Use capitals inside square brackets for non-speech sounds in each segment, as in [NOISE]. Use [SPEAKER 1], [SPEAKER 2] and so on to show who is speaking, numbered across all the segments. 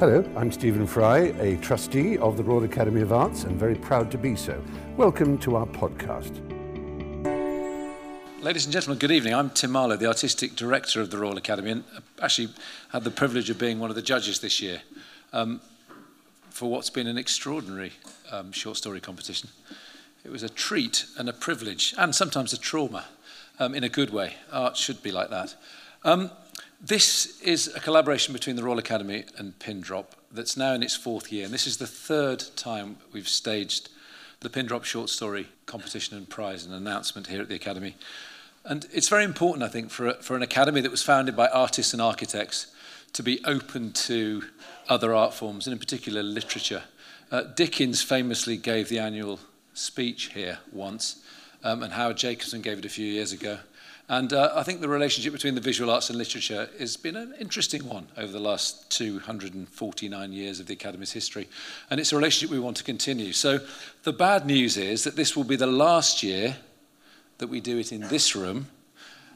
[SPEAKER 1] Hello, I'm Stephen Fry, a trustee of the Royal Academy of Arts and very proud to be so. Welcome to our podcast.
[SPEAKER 2] Ladies and gentlemen, good evening. I'm Tim Marlow, the Artistic Director of the Royal Academy, and actually had the privilege of being one of the judges this year um, for what's been an extraordinary um, short story competition. It was a treat and a privilege, and sometimes a trauma um, in a good way. Art should be like that. This is a collaboration between the Royal Academy and Pin Drop that's now in its fourth year, and this is the third time we've staged the Pin Drop Short Story competition and prize and announcement here at the Academy. And it's very important, I think, for, a, for an academy that was founded by artists and architects to be open to other art forms, and in particular literature. Uh, Dickens famously gave the annual speech here once, um, and Howard Jacobson gave it a few years ago. And uh, I think the relationship between the visual arts and literature has been an interesting one over the last 249 years of the Academy's history. And it's a relationship we want to continue. So the bad news is that this will be the last year that we do it in this room.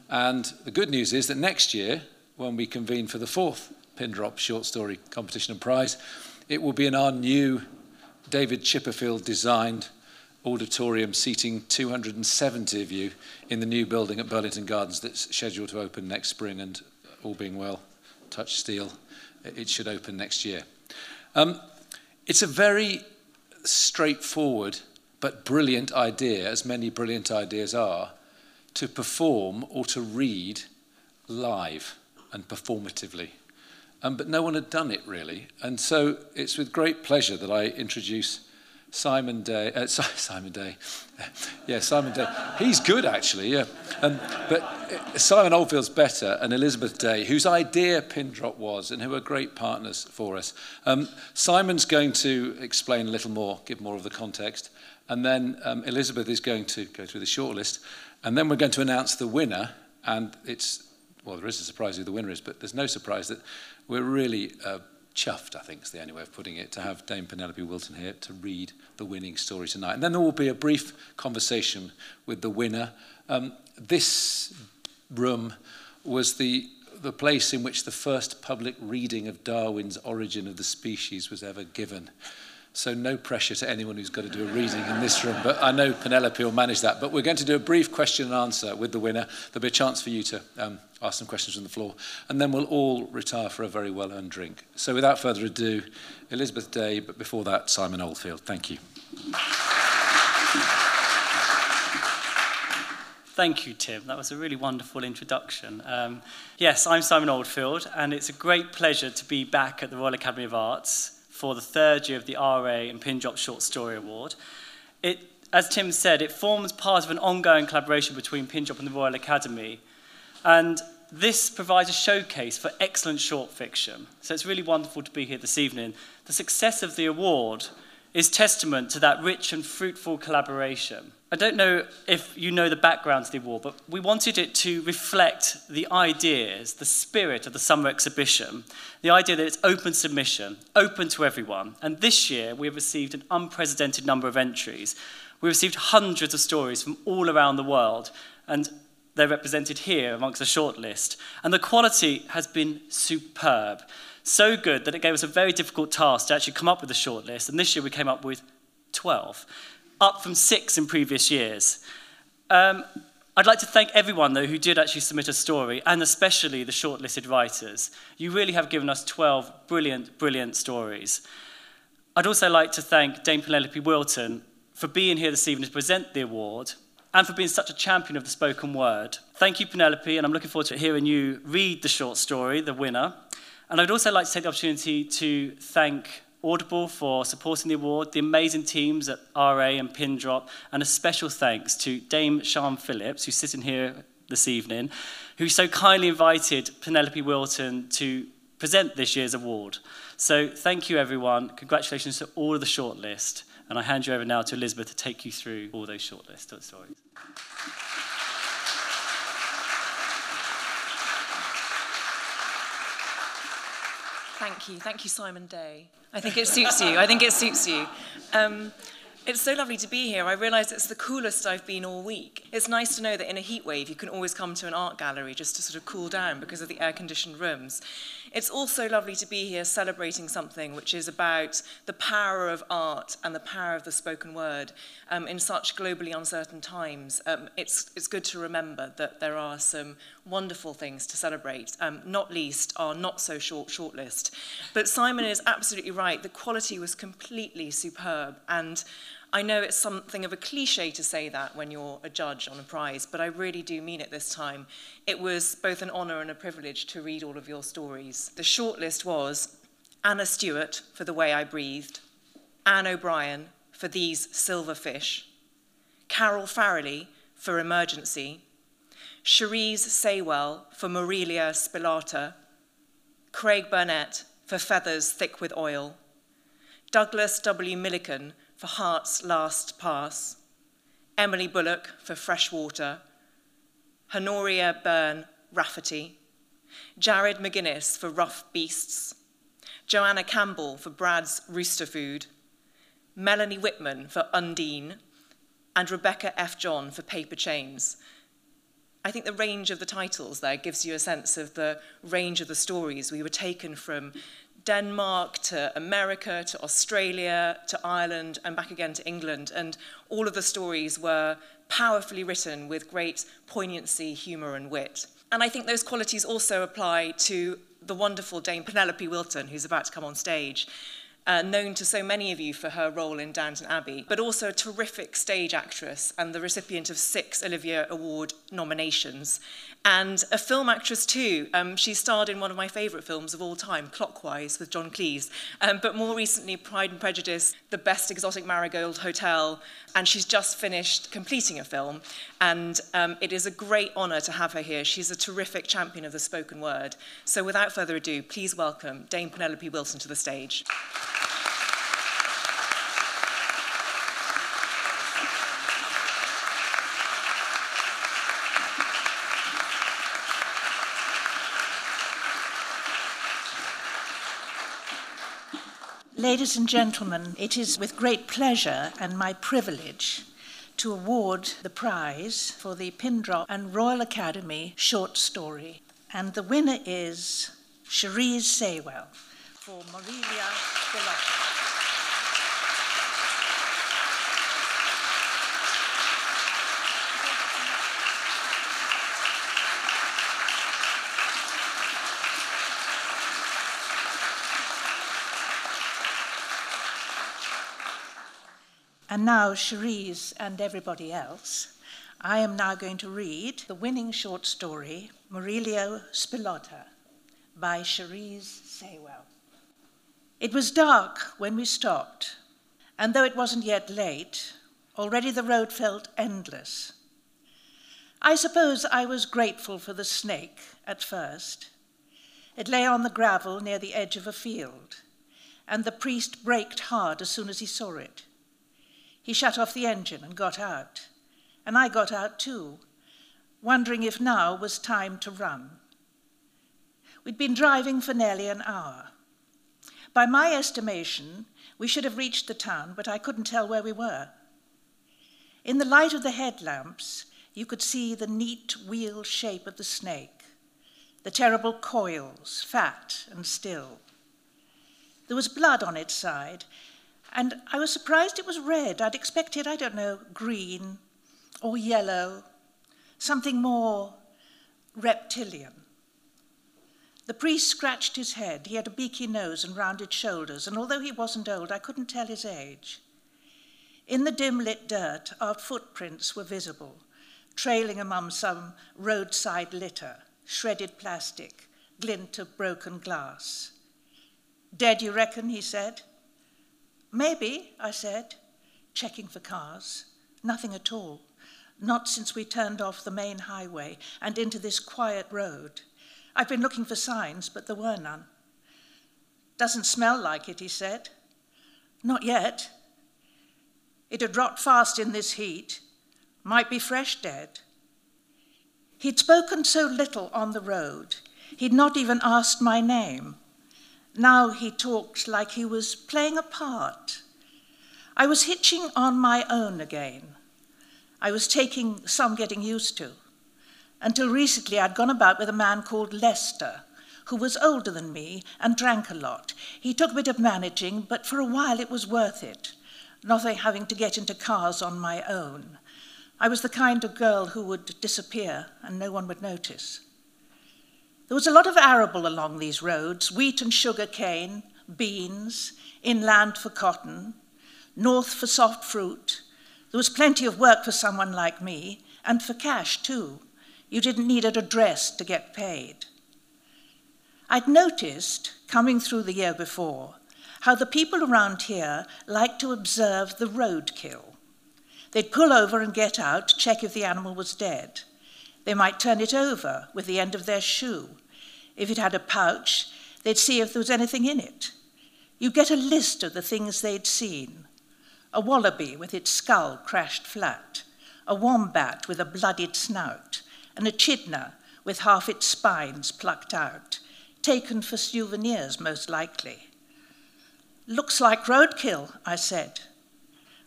[SPEAKER 2] And the good news is that next year, when we convene for the fourth Pin Drop Short Story Competition and Prize, it will be in our new David Chipperfield designed auditorium seating 270 of you in the new building at Burlington Gardens that's scheduled to open next spring and all being well, touch steel, it should open next year. Um, it's a very straightforward but brilliant idea, as many brilliant ideas are, to perform or to read live and performatively. Um, but no one had done it really. And so it's with great pleasure that I introduce Simon Day. Uh, Simon Day. yeah, Simon Day. He's good, actually, yeah. Um, but uh, Simon Oldfield's better, and Elizabeth Day, whose idea Pin Drop was, and who are great partners for us. Um, Simon's going to explain a little more, give more of the context, and then um, Elizabeth is going to go through the shortlist, and then we're going to announce the winner, and it's, well, there is a surprise who the winner is, but there's no surprise that we're really... Uh, chuffed, I think is the only way of putting it, to have Dame Penelope Wilton here to read the winning story tonight. And then there will be a brief conversation with the winner. Um, this room was the, the place in which the first public reading of Darwin's Origin of the Species was ever given. So no pressure to anyone who's got to do a reading in this room, but I know Penelope will manage that. But we're going to do a brief question and answer with the winner. There'll be a chance for you to um, ask some questions from the floor, and then we'll all retire for a very well-earned drink. So without further ado, Elizabeth Day, but before that, Simon Oldfield. Thank you.
[SPEAKER 3] Thank you, Tim. That was a really wonderful introduction. Um, yes, I'm Simon Oldfield, and it's a great pleasure to be back at the Royal Academy of Arts for the third year of the RA and Pin Drop Short Story Award. It, as Tim said, it forms part of an ongoing collaboration between Pin Drop and the Royal Academy. And this provides a showcase for excellent short fiction. So it's really wonderful to be here this evening. The success of the award is testament to that rich and fruitful collaboration. I don't know if you know the background to the award, but we wanted it to reflect the ideas, the spirit of the summer exhibition, the idea that it's open submission, open to everyone. And this year, we have received an unprecedented number of entries. We received hundreds of stories from all around the world, and they're represented here amongst the shortlist. And the quality has been superb. So good that it gave us a very difficult task to actually come up with a shortlist. And this year we came up with 12 up from six in previous years. Um, I'd like to thank everyone, though, who did actually submit a story, and especially the shortlisted writers. You really have given us 12 brilliant, brilliant stories. I'd also like to thank Dame Penelope Wilton for being here this evening to present the award and for being such a champion of the spoken word. Thank you, Penelope, and I'm looking forward to hearing you read the short story, The Winner. And I'd also like to take the opportunity to thank Audible for supporting the award, the amazing teams at RA and Pin Drop, and a special thanks to Dame Siân Phillips, who's sitting here this evening, who so kindly invited Penelope Wilton to present this year's award. So thank you, everyone. Congratulations to all of the shortlist. And I hand you over now to Elizabeth to take you through all those shortlist stories.
[SPEAKER 4] Thank you. Thank you, Simon Day. I think it suits you. I think it suits you. Um, It's so lovely to be here. I realise it's the coolest I've been all week. It's nice to know that in a heat wave you can always come to an art gallery just to sort of cool down because of the air conditioned rooms. It's also lovely to be here celebrating something which is about the power of art and the power of the spoken word um, in such globally uncertain times. Um, it's, it's good to remember that there are some wonderful things to celebrate, um, not least our not so short shortlist. But Simon is absolutely right. The quality was completely superb and I know it's something of a cliche to say that when you're a judge on a prize, but I really do mean it this time. It was both an honour and a privilege to read all of your stories. The shortlist was Anna Stewart for The Way I Breathed, Anne O'Brien for These Silver Fish, Carol Farrelly for Emergency, Cherise Saywell for Morelia spilota, Craig Burnett for Feathers Thick with Oil, Douglas W. Milliken for Heart's Last Pass, Emily Bullock for Freshwater, Honoria Byrne Rafferty, Jared McGuinness for Rough Beasts, Joanna Campbell for Brad's Rooster Food, Melanie Whitman for Undine, and Rebecca F. John for Paper Chains. I think the range of the titles there gives you a sense of the range of the stories. We were taken from Denmark to America to Australia to Ireland and back again to England. And all of the stories were powerfully written with great poignancy, humour, and wit. And I think those qualities also apply to the wonderful Dame Penelope Wilton, who's about to come on stage. Uh, known to so many of you for her role in Downton Abbey, but also a terrific stage actress and the recipient of six Olivier Award nominations. And a film actress too. Um, she starred in one of my favourite films of all time, Clockwise, with John Cleese. Um, but more recently, Pride and Prejudice, The Best Exotic Marigold Hotel, and she's just finished completing a film. And um, it is a great honour to have her here. She's a terrific champion of the spoken word. So without further ado, please welcome Dame Penelope Wilson to the stage.
[SPEAKER 5] Ladies and gentlemen, it is with great pleasure and my privilege to award the prize for the Pindrop and Royal Academy short story. And the winner is Cherise Saywell for Morelia Spilota. And now, Cherise and everybody else, I am now going to read the winning short story, Morelia Spilota, by Cherise Saywell. It was dark when we stopped, and though it wasn't yet late, already the road felt endless. I suppose I was grateful for the snake at first. It lay on the gravel near the edge of a field, and the priest braked hard as soon as he saw it. He shut off the engine and got out. And I got out too, wondering if now was time to run. We'd been driving for nearly an hour. By my estimation, we should have reached the town, but I couldn't tell where we were. In the light of the headlamps, you could see the neat wheel shape of the snake, the terrible coils, fat and still. There was blood on its side, and I was surprised it was red. I'd expected, I don't know, green or yellow, something more reptilian. The priest scratched his head. He had a beaky nose and rounded shoulders, and although he wasn't old, I couldn't tell his age. In the dim lit dirt, our footprints were visible, trailing among some roadside litter, shredded plastic, glint of broken glass. Dead, you reckon? he said. Maybe, I said, checking for cars. Nothing at all. Not since we turned off the main highway and into this quiet road. I've been looking for signs, but there were none. Doesn't smell like it, he said. Not yet. It had rot fast in this heat. Might be fresh dead. He'd spoken so little on the road, he'd not even asked my name. Now he talked like he was playing a part. I was hitching on my own again. I was taking some getting used to. Until recently, I'd gone about with a man called Lester, who was older than me and drank a lot. He took a bit of managing, but for a while it was worth it, nothing having to get into cars on my own. I was the kind of girl who would disappear and no one would notice. There was a lot of arable along these roads wheat and sugar cane, beans, inland for cotton, north for soft fruit. There was plenty of work for someone like me, and for cash too. You didn't need an address to get paid. I'd noticed, coming through the year before, how the people around here liked to observe the roadkill. They'd pull over and get out, to check if the animal was dead. They might turn it over with the end of their shoe. If it had a pouch, they'd see if there was anything in it. You get a list of the things they'd seen a wallaby with its skull crashed flat, a wombat with a bloodied snout, and a echidna with half its spines plucked out, taken for souvenirs, most likely. Looks like roadkill, I said.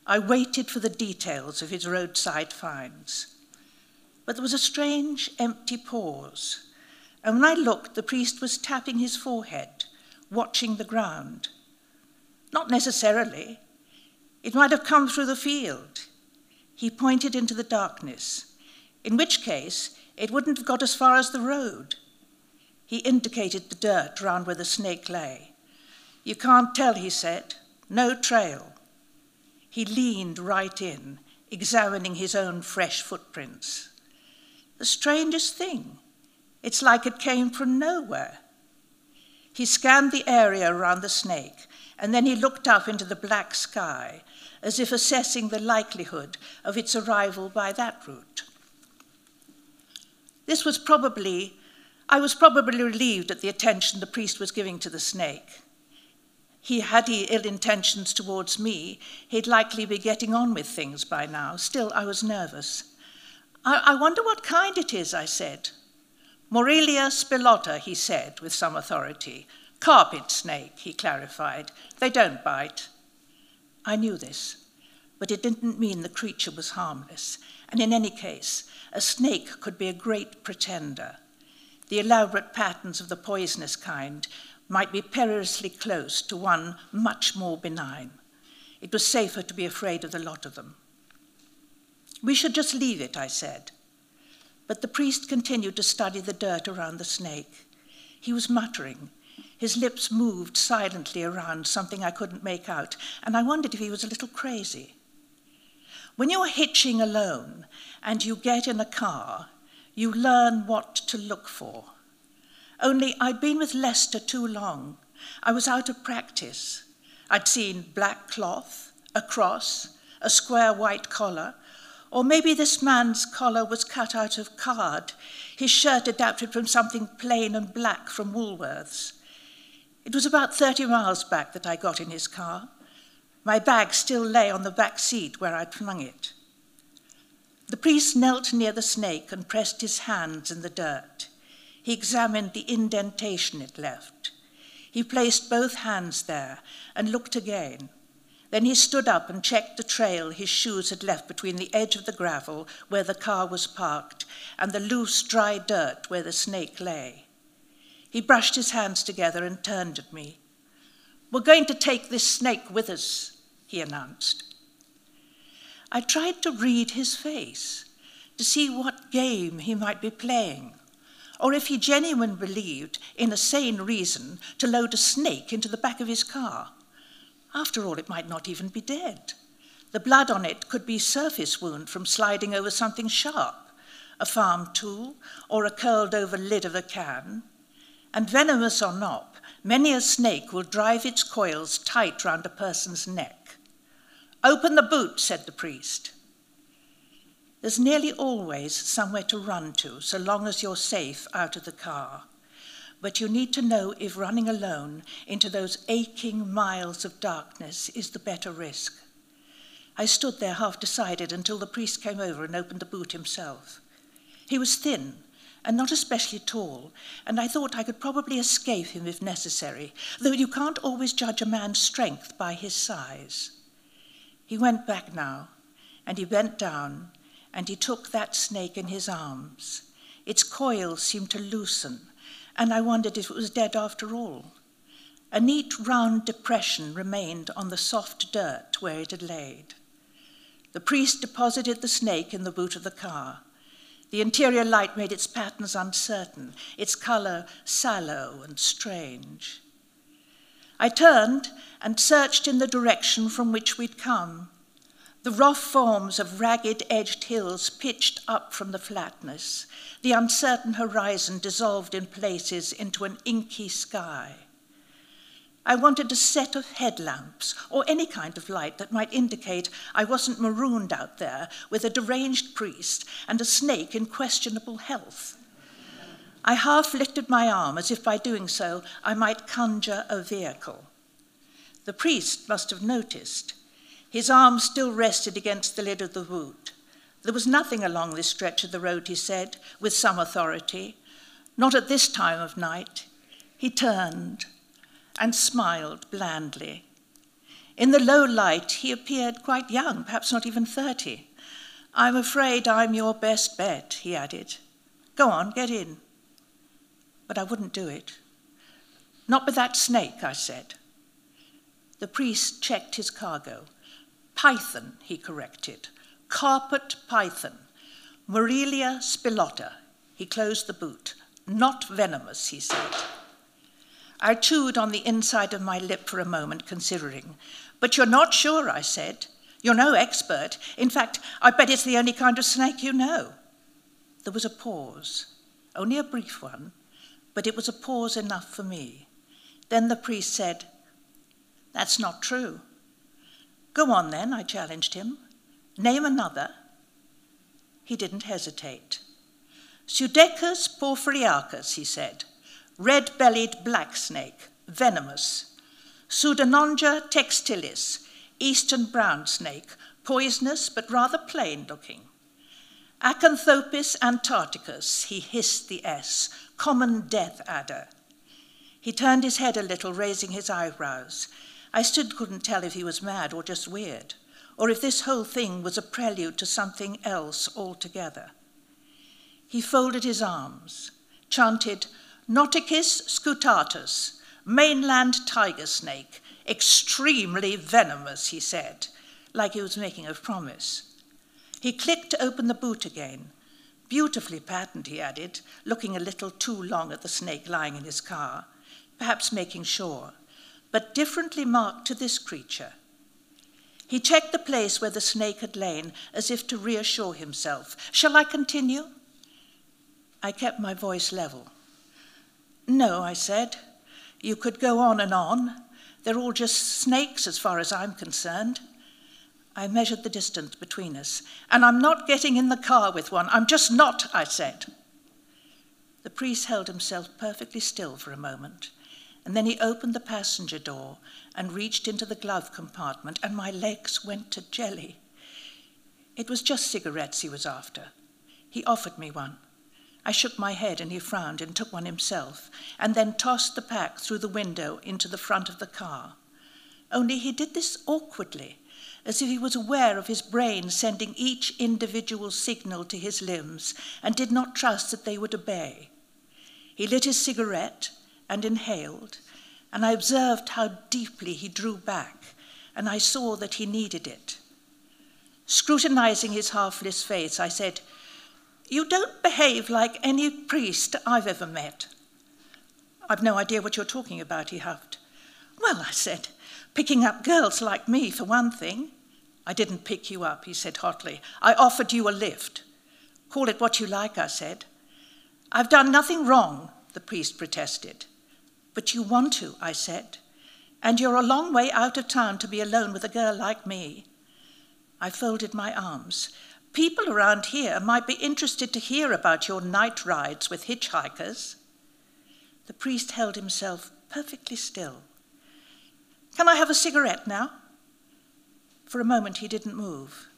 [SPEAKER 5] I waited for the details of his roadside finds. But there was a strange, empty pause. And when I looked, the priest was tapping his forehead, watching the ground. Not necessarily. It might have come through the field. He pointed into the darkness, in which case it wouldn't have got as far as the road. He indicated the dirt round where the snake lay. You can't tell, he said. No trail. He leaned right in, examining his own fresh footprints. The strangest thing, it's like it came from nowhere. He scanned the area around the snake, and then he looked up into the black sky, as if assessing the likelihood of its arrival by that route. This was probably I was probably relieved at the attention the priest was giving to the snake. He had he ill intentions towards me, he'd likely be getting on with things by now. Still, I was nervous. I, I wonder what kind it is, I said. Morelia spilota, he said with some authority. Carpet snake, he clarified. They don't bite. I knew this, but it didn't mean the creature was harmless. And in any case, a snake could be a great pretender. The elaborate patterns of the poisonous kind might be perilously close to one much more benign. It was safer to be afraid of the lot of them. We should just leave it, I said. But the priest continued to study the dirt around the snake. He was muttering. His lips moved silently around something I couldn't make out, and I wondered if he was a little crazy. When you're hitching alone and you get in a car, you learn what to look for. Only I'd been with Lester too long. I was out of practice. I'd seen black cloth, a cross, a square white collar, or maybe this man's collar was cut out of card, his shirt adapted from something plain and black from Woolworths. It was about 30 miles back that I got in his car. My bag still lay on the back seat where I'd flung it. The priest knelt near the snake and pressed his hands in the dirt. He examined the indentation it left. He placed both hands there and looked again. Then he stood up and checked the trail his shoes had left between the edge of the gravel where the car was parked and the loose, dry dirt where the snake lay. He brushed his hands together and turned at me. We're going to take this snake with us, he announced. I tried to read his face, to see what game he might be playing, or if he genuinely believed in a sane reason to load a snake into the back of his car. After all, it might not even be dead. The blood on it could be surface wound from sliding over something sharp, a farm tool, or a curled over lid of a can. And venomous or not, many a snake will drive its coils tight round a person's neck. Open the boot, said the priest. There's nearly always somewhere to run to, so long as you're safe out of the car. But you need to know if running alone into those aching miles of darkness is the better risk. I stood there half decided until the priest came over and opened the boot himself. He was thin and not especially tall, and I thought I could probably escape him if necessary, though you can't always judge a man's strength by his size. He went back now, and he bent down, and he took that snake in his arms. Its coils seemed to loosen, and I wondered if it was dead after all. A neat round depression remained on the soft dirt where it had laid. The priest deposited the snake in the boot of the car. The interior light made its patterns uncertain, its color sallow and strange. I turned and searched in the direction from which we'd come. The rough forms of ragged edged hills pitched up from the flatness, the uncertain horizon dissolved in places into an inky sky. I wanted a set of headlamps or any kind of light that might indicate I wasn't marooned out there with a deranged priest and a snake in questionable health. I half lifted my arm as if by doing so I might conjure a vehicle. The priest must have noticed. His arm still rested against the lid of the boot. There was nothing along this stretch of the road, he said, with some authority. Not at this time of night. He turned and smiled blandly. In the low light, he appeared quite young, perhaps not even 30. I'm afraid I'm your best bet, he added. Go on, get in. But I wouldn't do it. Not with that snake, I said. The priest checked his cargo. Python, he corrected. Carpet python. Morelia spilota. He closed the boot. Not venomous, he said. I chewed on the inside of my lip for a moment, considering. But you're not sure, I said. You're no expert. In fact, I bet it's the only kind of snake you know. There was a pause, only a brief one, but it was a pause enough for me. Then the priest said, That's not true. Go on then, I challenged him. Name another. He didn't hesitate. Pseudechis porphyriacus, he said red bellied black snake, venomous. Pseudonaja textilis, eastern brown snake, poisonous but rather plain looking. Acanthophis antarcticus, he hissed the S, common death adder. He turned his head a little, raising his eyebrows. I still couldn't tell if he was mad or just weird, or if this whole thing was a prelude to something else altogether. He folded his arms, chanted, Notechis scutatus, mainland tiger snake, extremely venomous, he said, like he was making a promise. He clicked to open the boot again. Beautifully patterned, he added, looking a little too long at the snake lying in his car, perhaps making sure, but differently marked to this creature. He checked the place where the snake had lain as if to reassure himself. Shall I continue? I kept my voice level. No, I said. You could go on and on. They're all just snakes as far as I'm concerned. I measured the distance between us. And I'm not getting in the car with one. I'm just not, I said. The priest held himself perfectly still for a moment, and then he opened the passenger door and reached into the glove compartment, and my legs went to jelly. It was just cigarettes he was after. He offered me one. I shook my head and he frowned and took one himself, and then tossed the pack through the window into the front of the car. Only he did this awkwardly, as if he was aware of his brain sending each individual signal to his limbs and did not trust that they would obey. He lit his cigarette and inhaled, and I observed how deeply he drew back, and I saw that he needed it. Scrutinizing his half-lit face, I said, you don't behave like any priest I've ever met. I've no idea what you're talking about, he huffed. Well, I said, picking up girls like me, for one thing. I didn't pick you up, he said hotly. I offered you a lift. Call it what you like, I said. I've done nothing wrong, the priest protested. But you want to, I said. And you're a long way out of town to be alone with a girl like me. I folded my arms. People around here might be interested to hear about your night rides with hitchhikers. The priest held himself perfectly still. Can I have a cigarette now? For a moment he didn't move.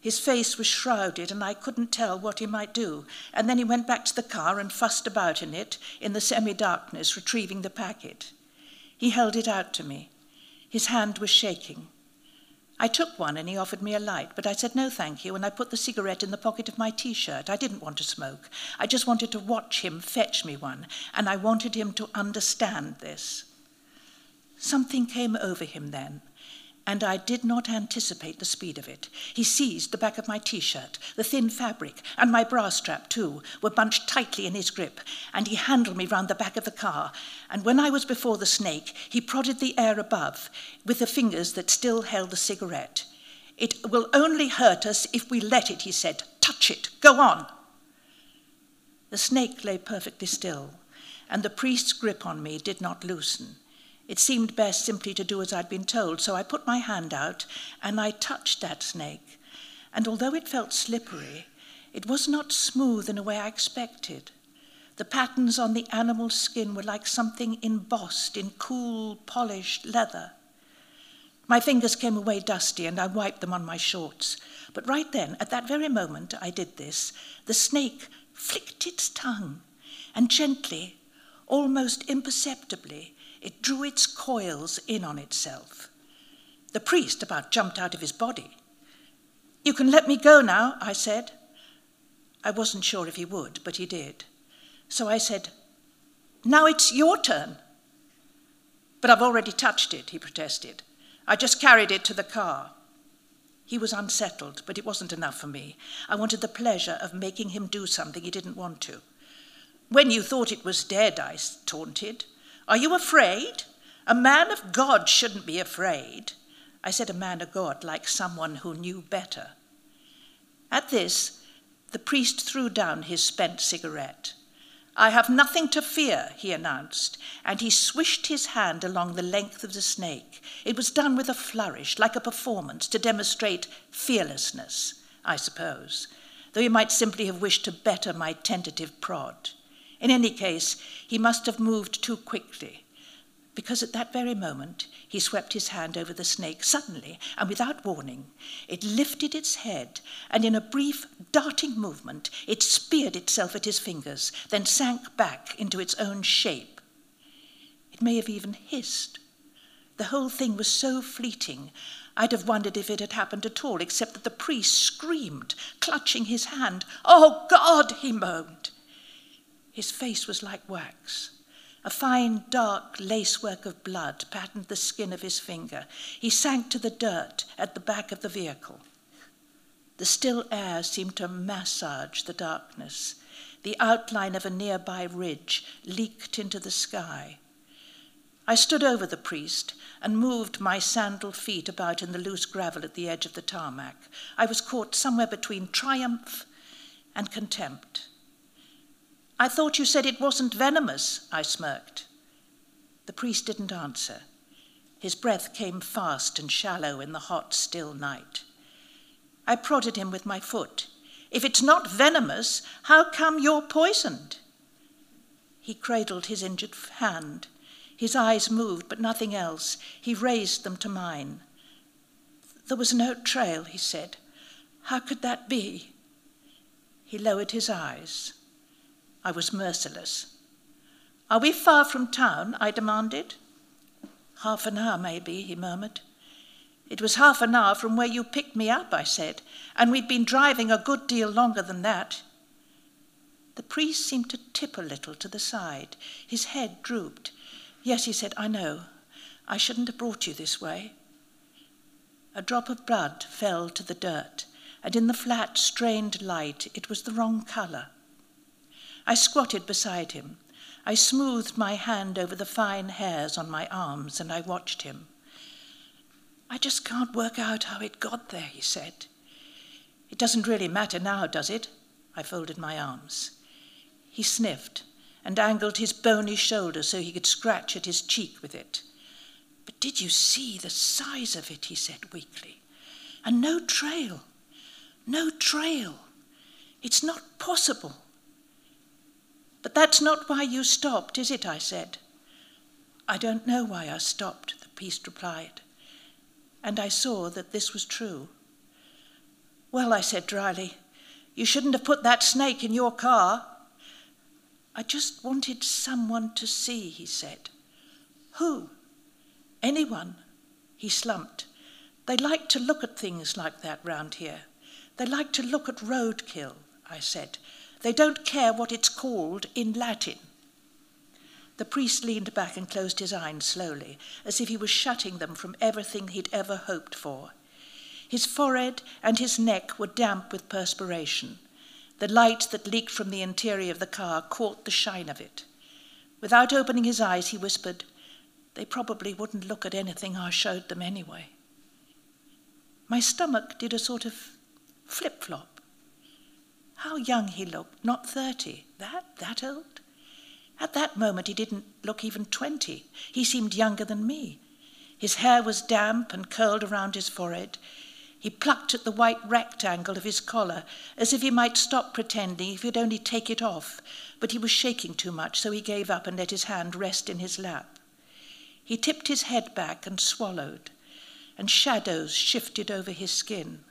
[SPEAKER 5] His face was shrouded, and I couldn't tell what he might do. And then he went back to the car and fussed about in it in the semi darkness, retrieving the packet. He held it out to me. His hand was shaking. I took one and he offered me a light, but I said no thank you and I put the cigarette in the pocket of my t shirt. I didn't want to smoke. I just wanted to watch him fetch me one, and I wanted him to understand this. Something came over him then, and I did not anticipate the speed of it. He seized the back of my t shirt, the thin fabric, and my bra strap, too, were bunched tightly in his grip, and he handled me round the back of the car. And when I was before the snake, he prodded the air above with the fingers that still held the cigarette. It will only hurt us if we let it, he said. Touch it. Go on. The snake lay perfectly still, and the priest's grip on me did not loosen. It seemed best simply to do as I'd been told, so I put my hand out and I touched that snake. And although it felt slippery, it was not smooth in a way I expected. The patterns on the animal's skin were like something embossed in cool, polished leather. My fingers came away dusty and I wiped them on my shorts. But right then, at that very moment I did this, the snake flicked its tongue and gently, almost imperceptibly, it drew its coils in on itself. The priest about jumped out of his body. You can let me go now, I said. I wasn't sure if he would, but he did. So I said, Now it's your turn. But I've already touched it, he protested. I just carried it to the car. He was unsettled, but it wasn't enough for me. I wanted the pleasure of making him do something he didn't want to. When you thought it was dead, I taunted, are you afraid? A man of God shouldn't be afraid. I said a man of God like someone who knew better. At this, the priest threw down his spent cigarette. I have nothing to fear, he announced, and he swished his hand along the length of the snake. It was done with a flourish, like a performance, to demonstrate fearlessness, I suppose, though he might simply have wished to better my tentative prod. In any case, he must have moved too quickly, because at that very moment he swept his hand over the snake suddenly and without warning. It lifted its head, and in a brief, darting movement, it speared itself at his fingers, then sank back into its own shape. It may have even hissed. The whole thing was so fleeting, I'd have wondered if it had happened at all, except that the priest screamed, clutching his hand. Oh, God, he moaned. His face was like wax. A fine, dark lacework of blood patterned the skin of his finger. He sank to the dirt at the back of the vehicle. The still air seemed to massage the darkness. The outline of a nearby ridge leaked into the sky. I stood over the priest and moved my sandal feet about in the loose gravel at the edge of the tarmac. I was caught somewhere between triumph and contempt. I thought you said it wasn't venomous, I smirked. The priest didn't answer. His breath came fast and shallow in the hot, still night. I prodded him with my foot. If it's not venomous, how come you're poisoned? He cradled his injured hand. His eyes moved, but nothing else. He raised them to mine. There was no trail, he said. How could that be? He lowered his eyes. I was merciless. Are we far from town? I demanded. Half an hour, maybe, he murmured. It was half an hour from where you picked me up, I said, and we'd been driving a good deal longer than that. The priest seemed to tip a little to the side. His head drooped. Yes, he said, I know. I shouldn't have brought you this way. A drop of blood fell to the dirt, and in the flat, strained light, it was the wrong colour. I squatted beside him. I smoothed my hand over the fine hairs on my arms and I watched him. I just can't work out how it got there, he said. It doesn't really matter now, does it? I folded my arms. He sniffed and angled his bony shoulder so he could scratch at his cheek with it. But did you see the size of it? he said weakly. And no trail. No trail. It's not possible. But that's not why you stopped, is it? I said. I don't know why I stopped, the priest replied. And I saw that this was true. Well, I said dryly, you shouldn't have put that snake in your car. I just wanted someone to see, he said. Who? Anyone. He slumped. They like to look at things like that round here. They like to look at roadkill, I said. They don't care what it's called in Latin. The priest leaned back and closed his eyes slowly, as if he was shutting them from everything he'd ever hoped for. His forehead and his neck were damp with perspiration. The light that leaked from the interior of the car caught the shine of it. Without opening his eyes, he whispered, They probably wouldn't look at anything I showed them anyway. My stomach did a sort of flip flop. How young he looked, not 30. That, that old? At that moment, he didn't look even 20. He seemed younger than me. His hair was damp and curled around his forehead. He plucked at the white rectangle of his collar as if he might stop pretending if he'd only take it off, but he was shaking too much, so he gave up and let his hand rest in his lap. He tipped his head back and swallowed, and shadows shifted over his skin.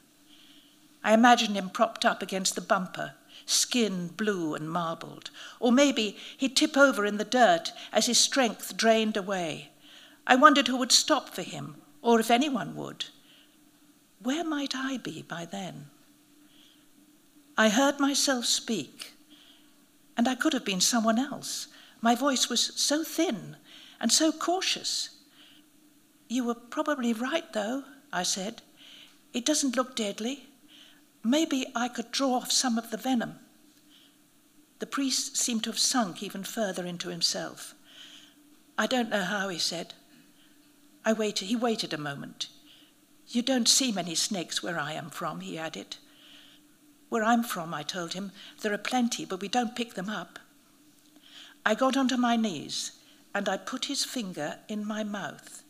[SPEAKER 5] I imagined him propped up against the bumper, skin blue and marbled. Or maybe he'd tip over in the dirt as his strength drained away. I wondered who would stop for him, or if anyone would. Where might I be by then? I heard myself speak, and I could have been someone else. My voice was so thin and so cautious. You were probably right, though, I said. It doesn't look deadly. Maybe I could draw off some of the venom. The priest seemed to have sunk even further into himself. I don't know how, he said. I waited. He waited a moment. You don't see many snakes where I am from, he added. Where I'm from, I told him, there are plenty, but we don't pick them up. I got onto my knees and I put his finger in my mouth,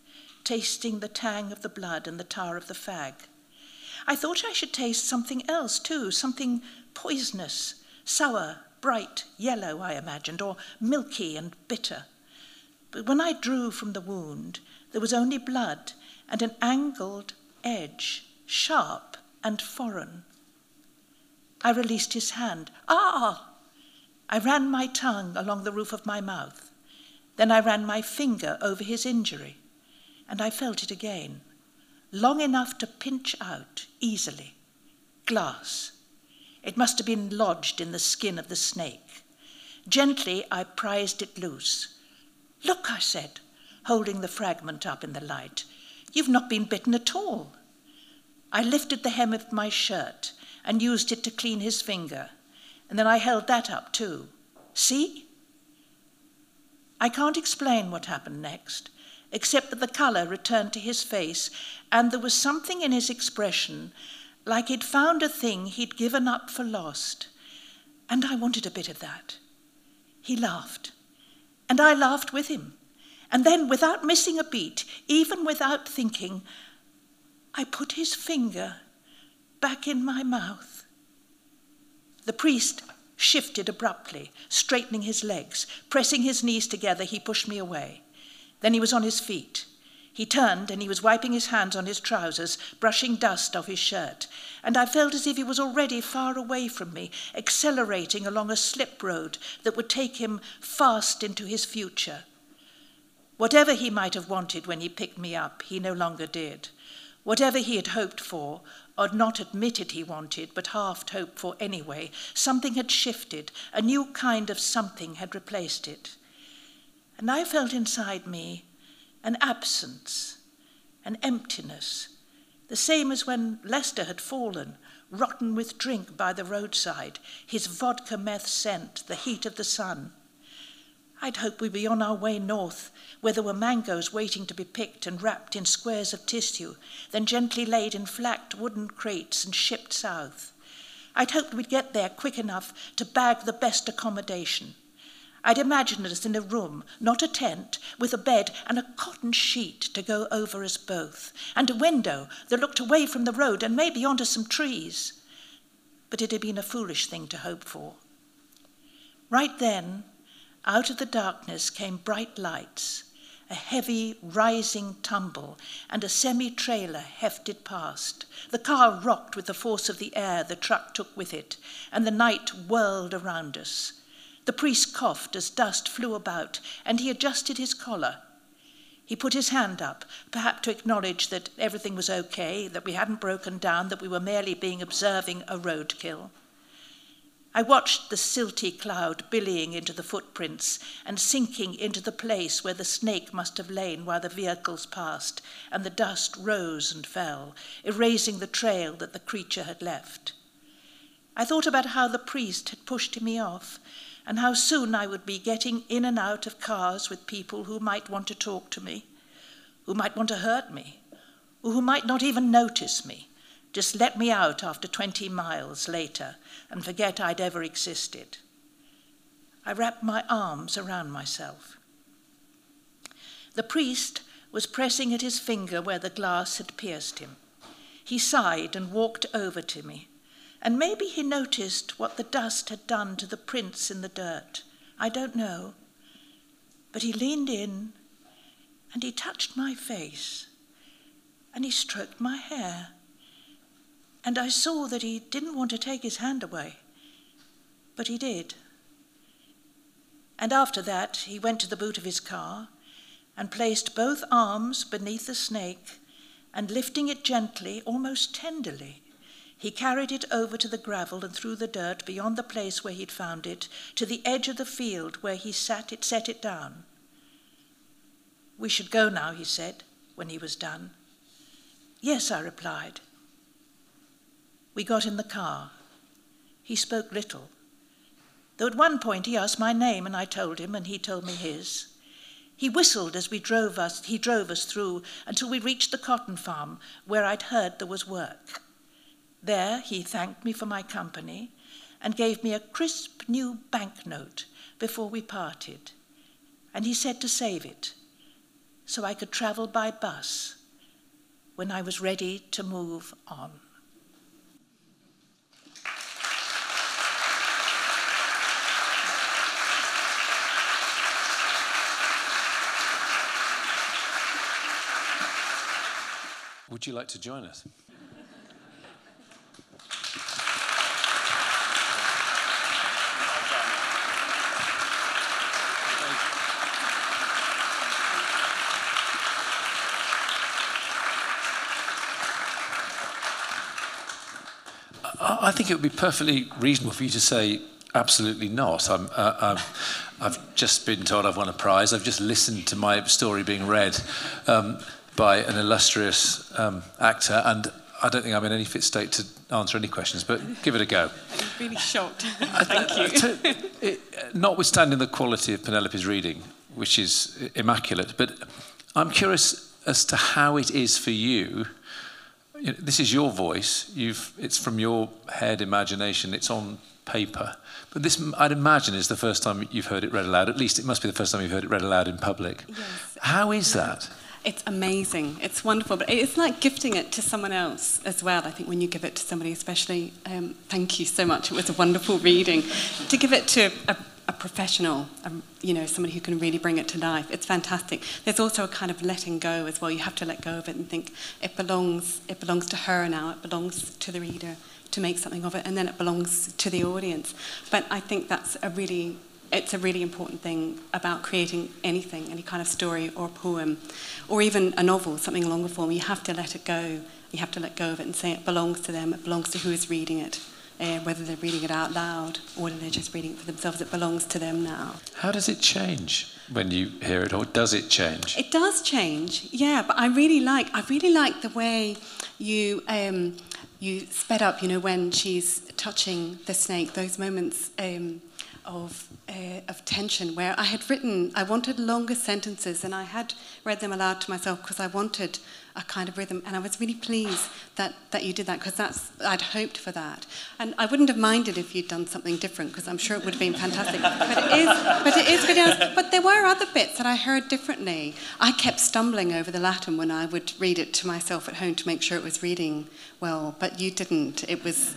[SPEAKER 5] tasting the tang of the blood and the tar of the fag. I thought I should taste something else too, something poisonous, sour, bright yellow, I imagined, or milky and bitter. But when I drew from the wound, there was only blood and an angled edge, sharp and foreign. I released his hand. Ah! I ran my tongue along the roof of my mouth. Then I ran my finger over his injury, and I felt it again, long enough to pinch out easily. Glass. It must have been lodged in the skin of the snake. Gently, I prized it loose. Look, I said, holding the fragment up in the light. You've not been bitten at all. I lifted the hem of my shirt and used it to clean his finger, and then I held that up too. See? I can't explain what happened next, except that the colour returned to his face, and there was something in his expression like he'd found a thing he'd given up for lost. And I wanted a bit of that. He laughed, and I laughed with him. And then, without missing a beat, even without thinking, I put his finger back in my mouth. The priest shifted abruptly, straightening his legs. Pressing his knees together, he pushed me away. Then he was on his feet. He turned and he was wiping his hands on his trousers, brushing dust off his shirt. And I felt as if he was already far away from me, accelerating along a slip road that would take him fast into his future. Whatever he might have wanted when he picked me up, he no longer did. Whatever he had hoped for, or not admitted he wanted, but half hoped for anyway, something had shifted, a new kind of something had replaced it. And I felt inside me an absence, an emptiness, the same as when Lester had fallen, rotten with drink by the roadside, his vodka meth scent, the heat of the sun. I'd hoped we'd be on our way north, where there were mangoes waiting to be picked and wrapped in squares of tissue, then gently laid in flagged wooden crates and shipped south. I'd hoped we'd get there quick enough to bag the best accommodation. I'd imagined us in a room, not a tent, with a bed and a cotton sheet to go over us both, and a window that looked away from the road and maybe onto some trees. But it had been a foolish thing to hope for. Right then, out of the darkness came bright lights, a heavy rising tumble, and a semi trailer hefted past. The car rocked with the force of the air the truck took with it, and the night whirled around us. The priest coughed as dust flew about, and he adjusted his collar. He put his hand up, perhaps to acknowledge that everything was okay, that we hadn't broken down, that we were merely being observing a roadkill. I watched the silty cloud billying into the footprints and sinking into the place where the snake must have lain while the vehicles passed, and the dust rose and fell, erasing the trail that the creature had left. I thought about how the priest had pushed me off, and how soon I would be getting in and out of cars with people who might want to talk to me, who might want to hurt me, or who might not even notice me, just let me out after 20 miles later and forget I'd ever existed. I wrapped my arms around myself. The priest was pressing at his finger where the glass had pierced him. He sighed and walked over to me and maybe he noticed what the dust had done to the prints in the dirt. I don't know. But he leaned in and he touched my face and he stroked my hair. And I saw that he didn't want to take his hand away, but he did. And after that, he went to the boot of his car and placed both arms beneath the snake and lifting it gently, almost tenderly, he carried it over to the gravel and through the dirt beyond the place where he'd found it, to the edge of the field where he sat it, set it down. We should go now, he said, when he was done. Yes, I replied. We got in the car. He spoke little, though at one point he asked my name and I told him and he told me his. He whistled as we drove us, he drove us through until we reached the cotton farm where I'd heard there was work. There he thanked me for my company and gave me a crisp new banknote before we parted. And he said to save it so I could travel by bus when I was ready to move on.
[SPEAKER 2] Would you like to join us? I think it would be perfectly reasonable for you to say absolutely not. I'm, uh, i have just been told I've won a prize. I've just listened to my story being read um, by an illustrious um, actor, and I don't think I'm in any fit state to answer any questions, but give it a go. [LAUGHS]
[SPEAKER 6] I'm really shocked. [LAUGHS] Thank you.
[SPEAKER 2] it, notwithstanding the quality of Penelope's reading, which is immaculate, but I'm curious as to how it is for you this is your voice. You've, it's from your head, imagination. It's on paper. But this, I'd imagine, is the first time you've heard it read aloud. At least it must be the first time you've heard it read aloud in public.
[SPEAKER 6] Yes.
[SPEAKER 2] How is that?
[SPEAKER 6] It's amazing. It's wonderful. But it's like gifting it to someone else as well. I think when you give it to somebody, especially, um, thank you so much. It was a wonderful reading. To give it to a a professional, um, you know, somebody who can really bring it to life. It's fantastic. There's also a kind of letting go as well. You have to let go of it and think it belongs. It belongs to her now. It belongs to the reader to make something of it, and then it belongs to the audience. But I think that's a really it's a really important thing about creating anything, any kind of story or poem, or even a novel, something longer form. You have to let it go. You have to let go of it and say it belongs to them. It belongs to who is reading it uh, whether they're reading it out loud or whether they're just reading it for themselves. It belongs to them now.
[SPEAKER 2] How does it change when you hear it, or does it change?
[SPEAKER 6] It does change, yeah. But I really like, I really like the way you um, you sped up. You know, when she's touching the snake, those moments. Um, of, uh, of tension where I had written, I wanted longer sentences and I had read them aloud to myself because I wanted a kind of rhythm. And I was really pleased that, that you did that because that's I'd hoped for that. And I wouldn't have minded if you'd done something different because I'm sure it would have been fantastic. but it is, but it is videos. But there were other bits that I heard differently. I kept stumbling over the Latin when I would read it to myself at home to make sure it was reading well, but you didn't. It was. [LAUGHS]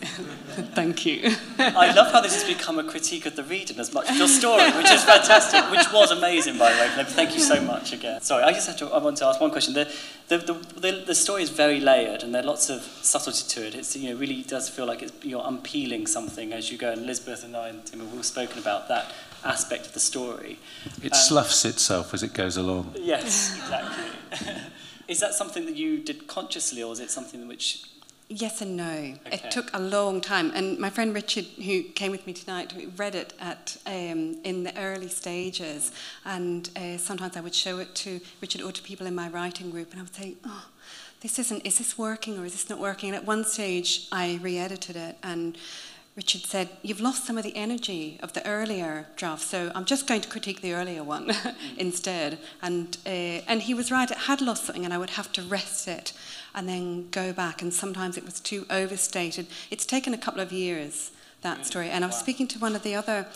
[SPEAKER 6] Thank you.
[SPEAKER 3] I love how this has become a critique of the reading as much as your story, which is fantastic, which was amazing, by the way. Thank you so much again. Sorry, I just have to. I want to ask one question. The, the, the, the, the story is very layered, and there are lots of subtlety to it. It you know, really does feel like it's, you're unpeeling something as you go. And Elizabeth and I and Tim have all spoken about that aspect of the story.
[SPEAKER 2] It
[SPEAKER 3] Um,
[SPEAKER 2] sloughs itself as it goes along.
[SPEAKER 3] Yes, exactly. [LAUGHS] is that something that you did consciously, or is it something which
[SPEAKER 6] Yes and no.
[SPEAKER 3] Okay.
[SPEAKER 6] It took a long time, and my friend Richard, who came with me tonight, read it at um, in the early stages, and uh, sometimes I would show it to Richard or to people in my writing group, and I would say, "Oh, this isn't. Is this working or is this not working?" And at one stage, I re-edited it, and Richard said, You've lost some of the energy of the earlier draft, so I'm just going to critique the earlier one [LAUGHS] instead. And, uh, and he was right, it had lost something, and I would have to rest it and then go back. And sometimes it was too overstated. It's taken a couple of years, that story. And I was speaking to one of the other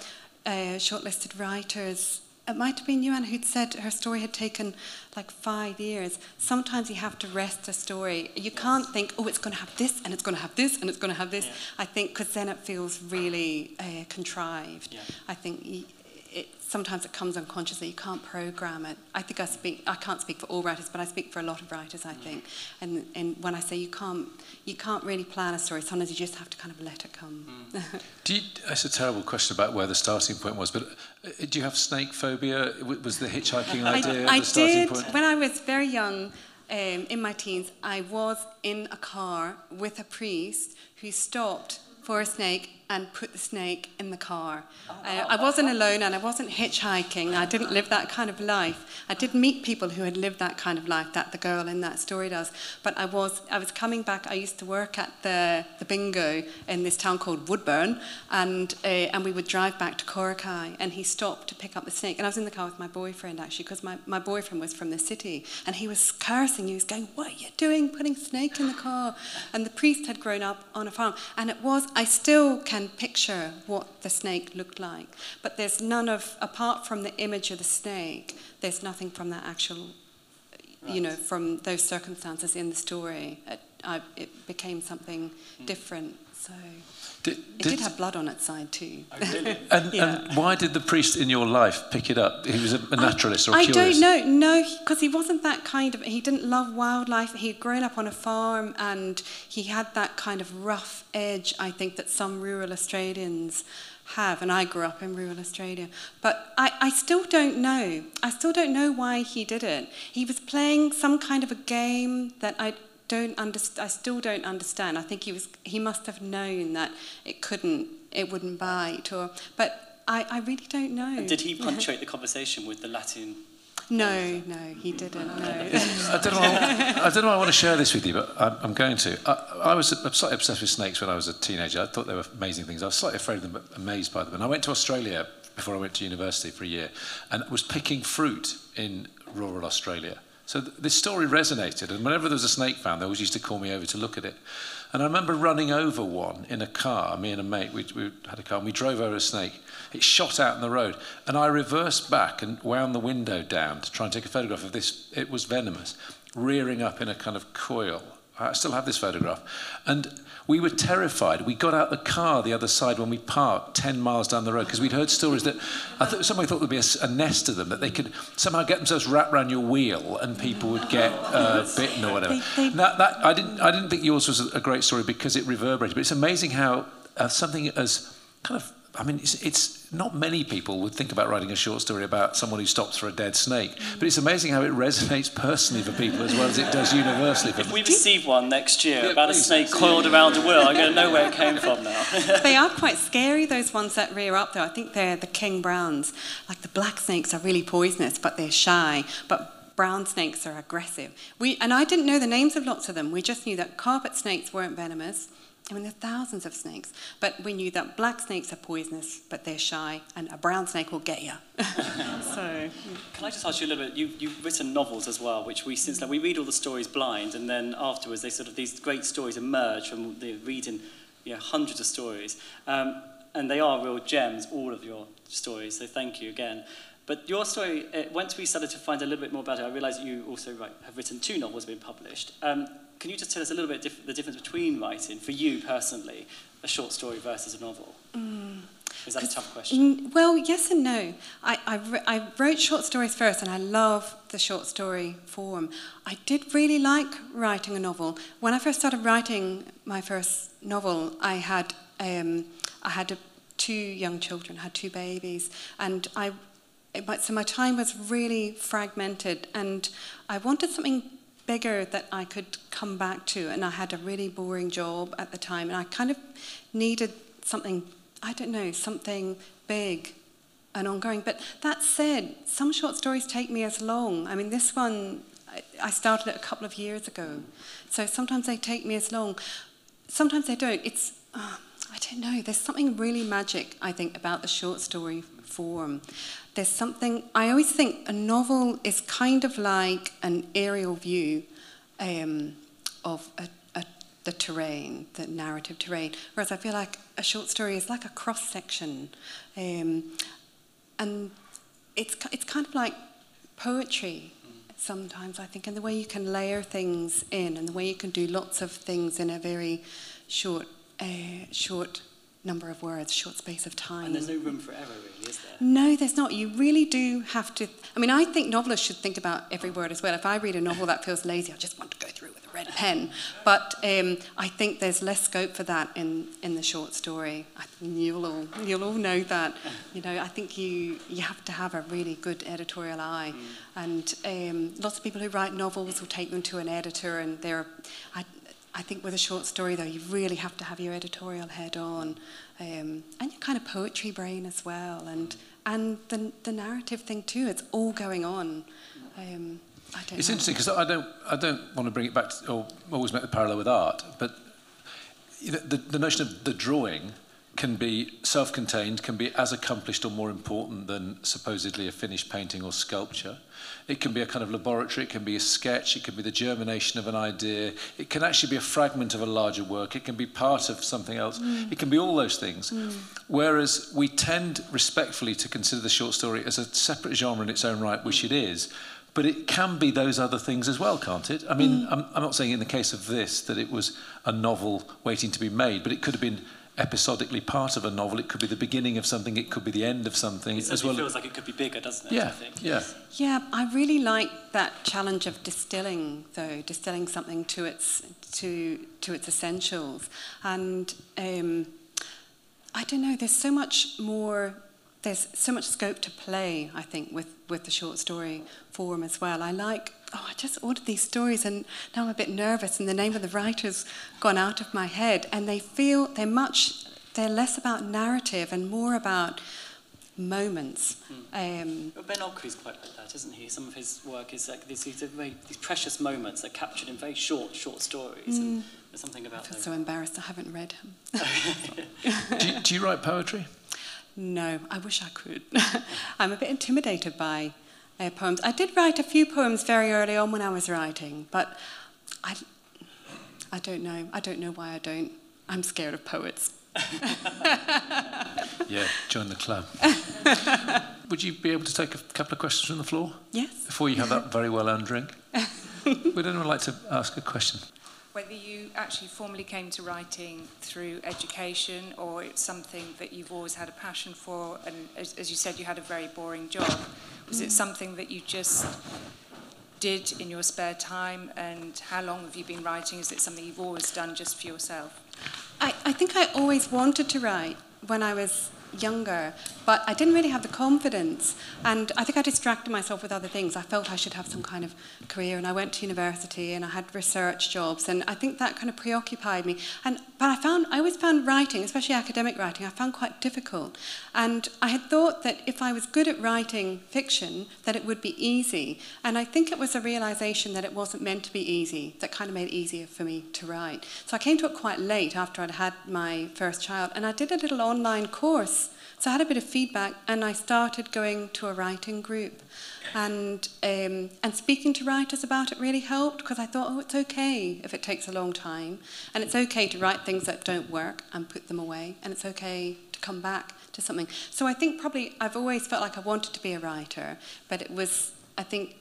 [SPEAKER 6] uh, shortlisted writers. It might have been you, Anne, who'd said her story had taken like five years. Sometimes you have to rest a story. You yes. can't think, oh, it's going to have this, and it's going to have this, and it's going to have this.
[SPEAKER 3] Yeah.
[SPEAKER 6] I think because then it feels really uh, contrived.
[SPEAKER 3] Yeah.
[SPEAKER 6] I think sometimes it comes unconsciously. You can't program it. I think I speak. I can't speak for all writers, but I speak for a lot of writers. I think, and and when I say you can't, you can't really plan a story. Sometimes you just have to kind of let it come. [LAUGHS]
[SPEAKER 2] Do you, that's a terrible question about where the starting point was, but uh, do you have snake phobia? Was the hitchhiking idea
[SPEAKER 6] I, I
[SPEAKER 2] the starting
[SPEAKER 6] did
[SPEAKER 2] point?
[SPEAKER 6] when I was very young. Um, in my teens, I was in a car with a priest who stopped for a snake and put the snake in the car. Uh, I wasn't alone and I wasn't hitchhiking. I didn't live that kind of life. I did meet people who had lived that kind of life that the girl in that story does. But I was I was coming back. I used to work at the, the bingo in this town called Woodburn, and uh, and we would drive back to Coraki. And he stopped to pick up the snake. And I was in the car with my boyfriend actually because my, my boyfriend was from the city, and he was cursing. He was going, "What are you doing, putting snake in the car?" And the priest had grown up on a farm, and it was. I still can picture what the snake looked like, but there's none of apart from the image of the snake. There's nothing from that actual you know, from those circumstances in the story, it, I, it became something different. So
[SPEAKER 2] Did,
[SPEAKER 6] it
[SPEAKER 2] did-
[SPEAKER 6] did have blood on its side too.
[SPEAKER 2] Oh, [LAUGHS] and,
[SPEAKER 6] Yeah.
[SPEAKER 2] and why did the priest in your life pick it up? He was a, a naturalist or a
[SPEAKER 6] I
[SPEAKER 2] curious?
[SPEAKER 6] don't know, no, because he wasn't that kind of. He didn't love wildlife. He'd grown up on a farm, and he had that kind of rough edge. I think that some rural Australians have, and I grew up in rural Australia. But I, I still don't know. I still don't know why he did it. He was playing some kind of a game that I don't understand. I still don't understand. I think he was. He must have known that it couldn't. It wouldn't bite, or. But I, I really don't know.
[SPEAKER 3] did he punctuate the conversation with the Latin?
[SPEAKER 6] No, no, he didn't. No. [LAUGHS]
[SPEAKER 2] I don't know. I don't know. I want to share this with you, but I'm, I'm going to. I, I was slightly obsessed with snakes when I was a teenager. I thought they were amazing things. I was slightly afraid of them, but amazed by them. And I went to Australia before I went to university for a year, and was picking fruit in rural Australia. So th- this story resonated, and whenever there was a snake found, they always used to call me over to look at it. And I remember running over one in a car. Me and a mate, we, we had a car, and we drove over a snake. It shot out in the road, and I reversed back and wound the window down to try and take a photograph of this. It was venomous, rearing up in a kind of coil. I still have this photograph. And we were terrified. We got out the car the other side when we parked 10 miles down the road because we'd heard stories that I thought somebody thought there'd be a nest of them, that they could somehow get themselves wrapped around your wheel and people would get uh, bitten or whatever.
[SPEAKER 6] They- they-
[SPEAKER 2] That, that, I, didn't, I didn't think yours was a, a great story because it reverberated, but it's amazing how uh, something as kind of I mean, it's, it's not many people would think about writing a short story about someone who stops for a dead snake, but it's amazing how it resonates personally for people as well as it does universally for
[SPEAKER 3] If we receive one next year
[SPEAKER 2] Yeah,
[SPEAKER 3] about a snake coiled around a wheel, I'm going to know where it came from now. [LAUGHS]
[SPEAKER 6] they are quite scary, those ones that rear up, though. I think they're the king browns. Like the black snakes are really poisonous, but they're shy. But brown snakes are aggressive. We, and I didn't know the names of lots of them. We just knew that carpet snakes weren't venomous. I mean, there are thousands of snakes. But we knew that black snakes are poisonous, but they're shy, and a brown snake will get you. [LAUGHS] so,
[SPEAKER 3] Can I just ask you a little bit? You, you've written novels as well, which we since like, we read all the stories blind, and then afterwards they sort of these great stories emerge from the reading, you know, hundreds of stories, um, and they are real gems, all of your stories. So thank you again. But your story, uh, once we started to find a little bit more about it, I realised you also write, have written two novels being published. Um, can you just tell us a little bit diff- the difference between writing, for you personally, a short story versus a novel? Is that a tough question?
[SPEAKER 6] Mm, well, yes and no. I, I, I wrote short stories first, and I love the short story form. I did really like writing a novel. When I first started writing my first novel, I had um, I had a, two young children, had two babies, and I. It, so my time was really fragmented, and I wanted something bigger that I could come back to. And I had a really boring job at the time, and I kind of needed something, I don't know, something big and ongoing. But that said, some short stories take me as long. I mean, this one, I started it a couple of years ago. So sometimes they take me as long. Sometimes they don't. It's, uh, I don't know, there's something really magic, I think, about the short story form. There's something, I always think a novel is kind of like an aerial view um, of a, a, the terrain, the narrative terrain, whereas I feel like a short story is like a cross section. Um, and it's, it's kind of like poetry sometimes, I think, and the way you can layer things in and the way you can do lots of things in a very short, uh, short number of words, short space of time.
[SPEAKER 3] And there's no room for error, really, is there?
[SPEAKER 6] No, there's not. You really do have to. I mean, I think novelists should think about every word as well. If I read a novel that feels lazy, I just want to go through with a red pen. But um, I think there's less scope for that in, in the short story. I, you'll all you'll all know that. You know, I think you you have to have a really good editorial eye, mm. and um, lots of people who write novels will take them to an editor, and they're. I, I think with a short story, though, you really have to have your editorial head on um, and your kind of poetry brain as well. And, and the, the narrative thing, too, it's all going on. Um, I don't
[SPEAKER 2] it's know. interesting because I don't, I don't want to bring it back to, or always make the parallel with art, but the, the, the notion of the drawing can be self-contained, can be as accomplished or more important than supposedly a finished painting or sculpture. It can be a kind of laboratory, it can be a sketch, it can be the germination of an idea, it can actually be a fragment of a larger work, it can be part of something else, mm. it can be all those things. Mm. Whereas we tend respectfully to consider the short story as a separate genre in its own right, which mm. it is. But it can be those other things as well, can't it? I mean, mm. I'm, I'm not saying in the case of this that it was a novel waiting to be made, but it could have been episodically part of a novel. It could be the beginning of something. It could be the end of something.
[SPEAKER 3] It as well. feels like it could be bigger, doesn't it?
[SPEAKER 2] Yeah, I think. yeah.
[SPEAKER 6] Yeah, I really like that challenge of distilling, though, distilling something to its to to its essentials. And um, I don't know. There's so much more there's so much scope to play, I think, with, with the short story form as well. I like, oh, I just ordered these stories and now I'm a bit nervous and the name of the writer's gone out of my head. And they feel they're much, they're less about narrative and more about moments.
[SPEAKER 3] Mm. Um, well, Ben Okri's quite like that, isn't he? Some of his work is like these, these, very, these precious moments that are captured in very short, short stories. Mm. And there's something about
[SPEAKER 6] I feel
[SPEAKER 3] them.
[SPEAKER 6] so embarrassed I haven't read him. [LAUGHS]
[SPEAKER 2] do, you, do you write poetry?
[SPEAKER 6] No, I wish I could. [LAUGHS] I'm a bit intimidated by uh, poems. I did write a few poems very early on when I was writing, but I, I don't know. I don't know why I don't. I'm scared of poets. [LAUGHS]
[SPEAKER 2] yeah, join the club. [LAUGHS] Would you be able to take a couple of questions from the floor?
[SPEAKER 6] Yes.
[SPEAKER 2] Before you have that very well earned drink? [LAUGHS] Would anyone like to ask a question?
[SPEAKER 7] whether you actually formally came to writing through education or it's something that you've always had a passion for and as, as you said you had a very boring job Was it something that you just did in your spare time? And how long have you been writing? Is it something you've always done just for yourself?
[SPEAKER 6] I, I think I always wanted to write when I was younger, but I didn't really have the confidence. And I think I distracted myself with other things. I felt I should have some kind of career, and I went to university and I had research jobs, and I think that kind of preoccupied me. And but I found I always found writing, especially academic writing, I found quite difficult. And I had thought that if I was good at writing fiction, that it would be easy. And I think it was a realization that it wasn't meant to be easy that kind of made it easier for me to write. So I came to it quite late after I'd had my first child, and I did a little online course So I had a bit of feedback and I started going to a writing group. And, um, and speaking to writers about it really helped because I thought, oh, it's okay if it takes a long time. And it's okay to write things that don't work and put them away. And it's okay to come back to something. So I think probably I've always felt like I wanted to be a writer, but it was, I think,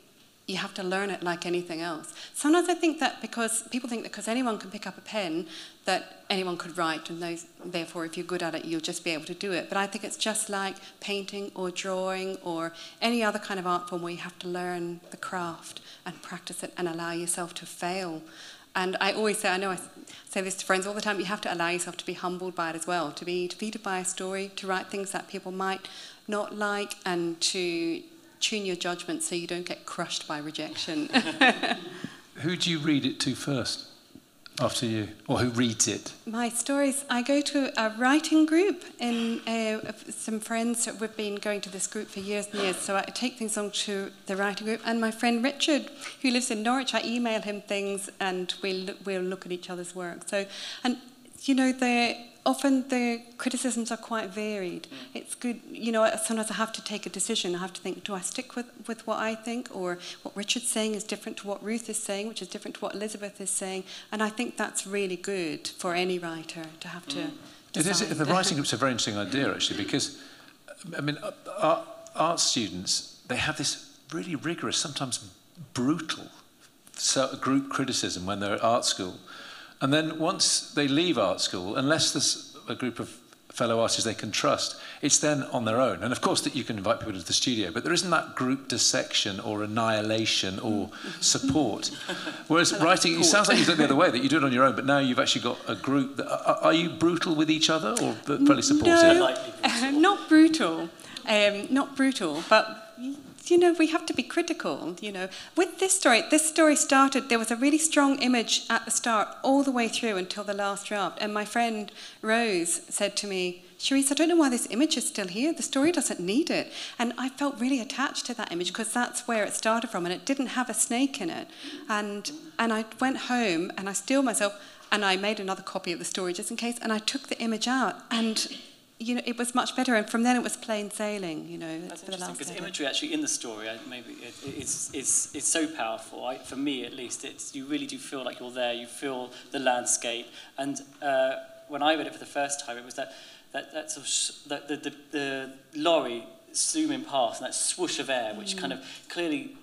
[SPEAKER 6] you have to learn it like anything else. Sometimes I think that because people think that because anyone can pick up a pen, that anyone could write, and those, therefore, if you're good at it, you'll just be able to do it. But I think it's just like painting or drawing or any other kind of art form where you have to learn the craft and practice it and allow yourself to fail And I always say, I know I say this to friends all the time, you have to allow yourself to be humbled by it as well, to be defeated by a story, to write things that people might not like, and to tune your judgment so you don't get crushed by rejection. [LAUGHS]
[SPEAKER 2] who do you read it to first? After you, or who reads it?
[SPEAKER 6] My stories. I go to a writing group, and uh, some friends. We've been going to this group for years and years. So I take things on to the writing group, and my friend Richard, who lives in Norwich, I email him things, and we we'll, we'll look at each other's work. So, and you know, the often the criticisms are quite varied. Mm. It's good, you know, sometimes I have to take a decision. I have to think, do I stick with, with what I think? Or what Richard's saying is different to what Ruth is saying, which is different to what Elizabeth is saying. And I think that's really good for any writer to have to mm. decide.
[SPEAKER 2] It is, the writing group's a very interesting idea, actually, because, I mean, uh, art, art students, they have this really rigorous, sometimes brutal group criticism when they're at art school. And then once they leave art school, unless there's a group of fellow artists they can trust, it's then on their own. And of course that you can invite people to the studio, but there isn't that group dissection or annihilation or [LAUGHS] support. Whereas writing, it sounds like you've done the other way, that you do it on your own, but now you've actually got a group. That, are, are you brutal with each other or fairly supportive?
[SPEAKER 6] No, uh, [LAUGHS] not brutal. Um, not brutal, but you know, we have to be critical, you know. With this story, this story started, there was a really strong image at the start, all the way through until the last draft. And my friend Rose said to me, Cherise, I don't know why this image is still here. The story doesn't need it. And I felt really attached to that image because that's where it started from, and it didn't have a snake in it. And, and I went home and I steeled myself and I made another copy of the story just in case, and I took the image out. And you know, it was much better. And from then it was plain sailing, you know.
[SPEAKER 3] That's for interesting, because imagery actually in the story, I, maybe it, it's, it's, it's so powerful. I, for me, at least, it's, you really do feel like you're there. You feel the landscape. And uh, when I read it for the first time, it was that, that, that, sort of that the, the, the lorry zooming past and that swoosh of air, which mm. kind of clearly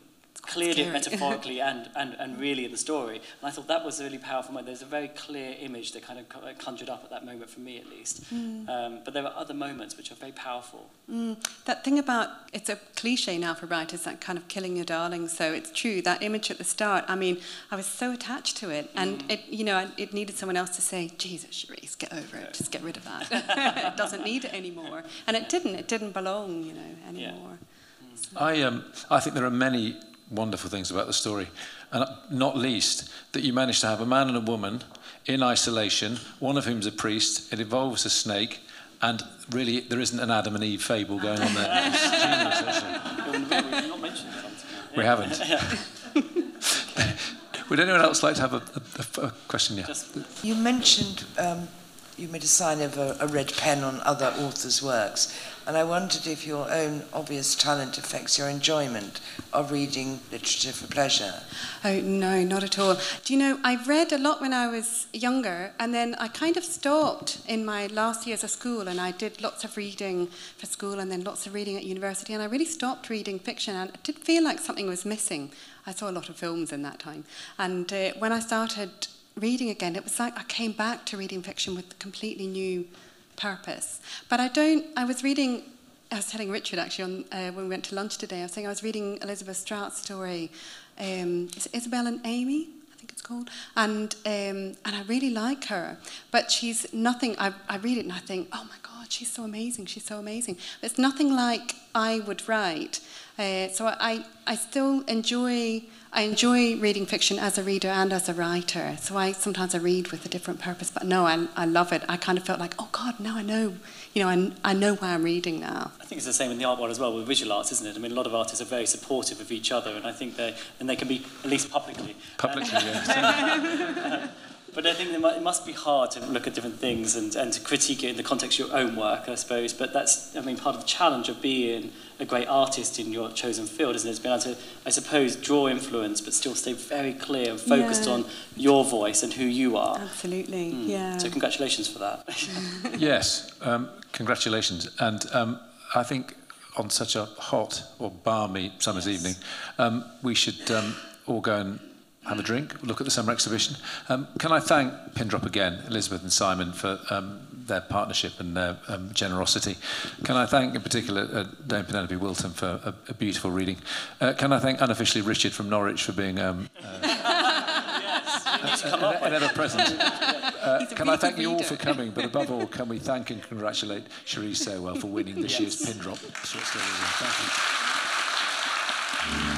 [SPEAKER 3] cleared it metaphorically [LAUGHS] and, and, and really in the story. And I thought that was a really powerful moment. There's a very clear image that kind of conjured up at that moment for me, at least. Mm. Um, but there are other moments which are very powerful.
[SPEAKER 6] Mm. That thing about it's a cliche now for writers, that kind of killing your darling. So it's true that image at the start. I mean, I was so attached to it, and mm. it you know it needed someone else to say, "Jesus, Cherise, get over it. Just get rid of that. [LAUGHS] it doesn't need it anymore." And it didn't. It didn't belong, you know, anymore.
[SPEAKER 2] Yeah. I um I think there are many wonderful things about the story. And not least, that you manage to have a man and a woman in isolation, one of whom's a priest, it involves a snake, and really there isn't an Adam and Eve fable going on there. [LAUGHS] we haven't. [LAUGHS] Would anyone else like to have a, a, a question? Yeah.
[SPEAKER 8] You mentioned um, you made a sign of a, a red pen on other authors' works. And I wondered if your own obvious talent affects your enjoyment of reading literature for pleasure.
[SPEAKER 6] Oh, no, not at all. Do you know, I read a lot when I was younger, and then I kind of stopped in my last years of school, and I did lots of reading for school and then lots of reading at university, and I really stopped reading fiction, and it did feel like something was missing. I saw a lot of films in that time. And uh, when I started reading again, it was like I came back to reading fiction with completely new purpose. But I don't, I was reading, I was telling Richard actually on, uh, when we went to lunch today, I was saying I was reading Elizabeth Strout's story, um, is Isabel and Amy? it's called. And um, and I really like her, but she's nothing. I, I read it and I think, oh my god, she's so amazing, she's so amazing. It's nothing like I would write. Uh, so I, I still enjoy I enjoy reading fiction as a reader and as a writer. So I sometimes I read with a different purpose, but no, I, I love it. I kind of felt like, oh God, now I know, you know, I, I know why I'm reading now.
[SPEAKER 3] I think it's the same in the art world as well with visual arts, isn't it? I mean, a lot of artists are very supportive of each other, and I think they and they can be at least publicly.
[SPEAKER 2] Publicly, yes. [LAUGHS]
[SPEAKER 3] But I think it must be hard to look at different things and, and to critique it in the context of your own work, I suppose. But that's, I mean, part of the challenge of being a great artist in your chosen field, isn't it? It's been able to, I suppose, draw influence, but still stay very clear and focused yeah. on your voice and who you are.
[SPEAKER 6] Absolutely, mm. yeah.
[SPEAKER 3] So congratulations for that. [LAUGHS]
[SPEAKER 2] yes, um, congratulations. And um, I think on such a hot or balmy summer's yes. evening, um, we should um, all go and have a drink, look at the summer exhibition. Um, can I thank Pindrop again, Elizabeth and Simon, for um, their partnership and their um, generosity. Can I thank in particular uh, Dame Penelope Wilton for a, a beautiful reading. Uh, can I thank unofficially Richard from Norwich for being um, uh, [LAUGHS] yes, an ever-present. [LAUGHS] Uh, can I thank you all for coming, but above all, can we [LAUGHS] thank and congratulate Cherise Saywell for winning this yes. year's Pindrop Short Story Thank you.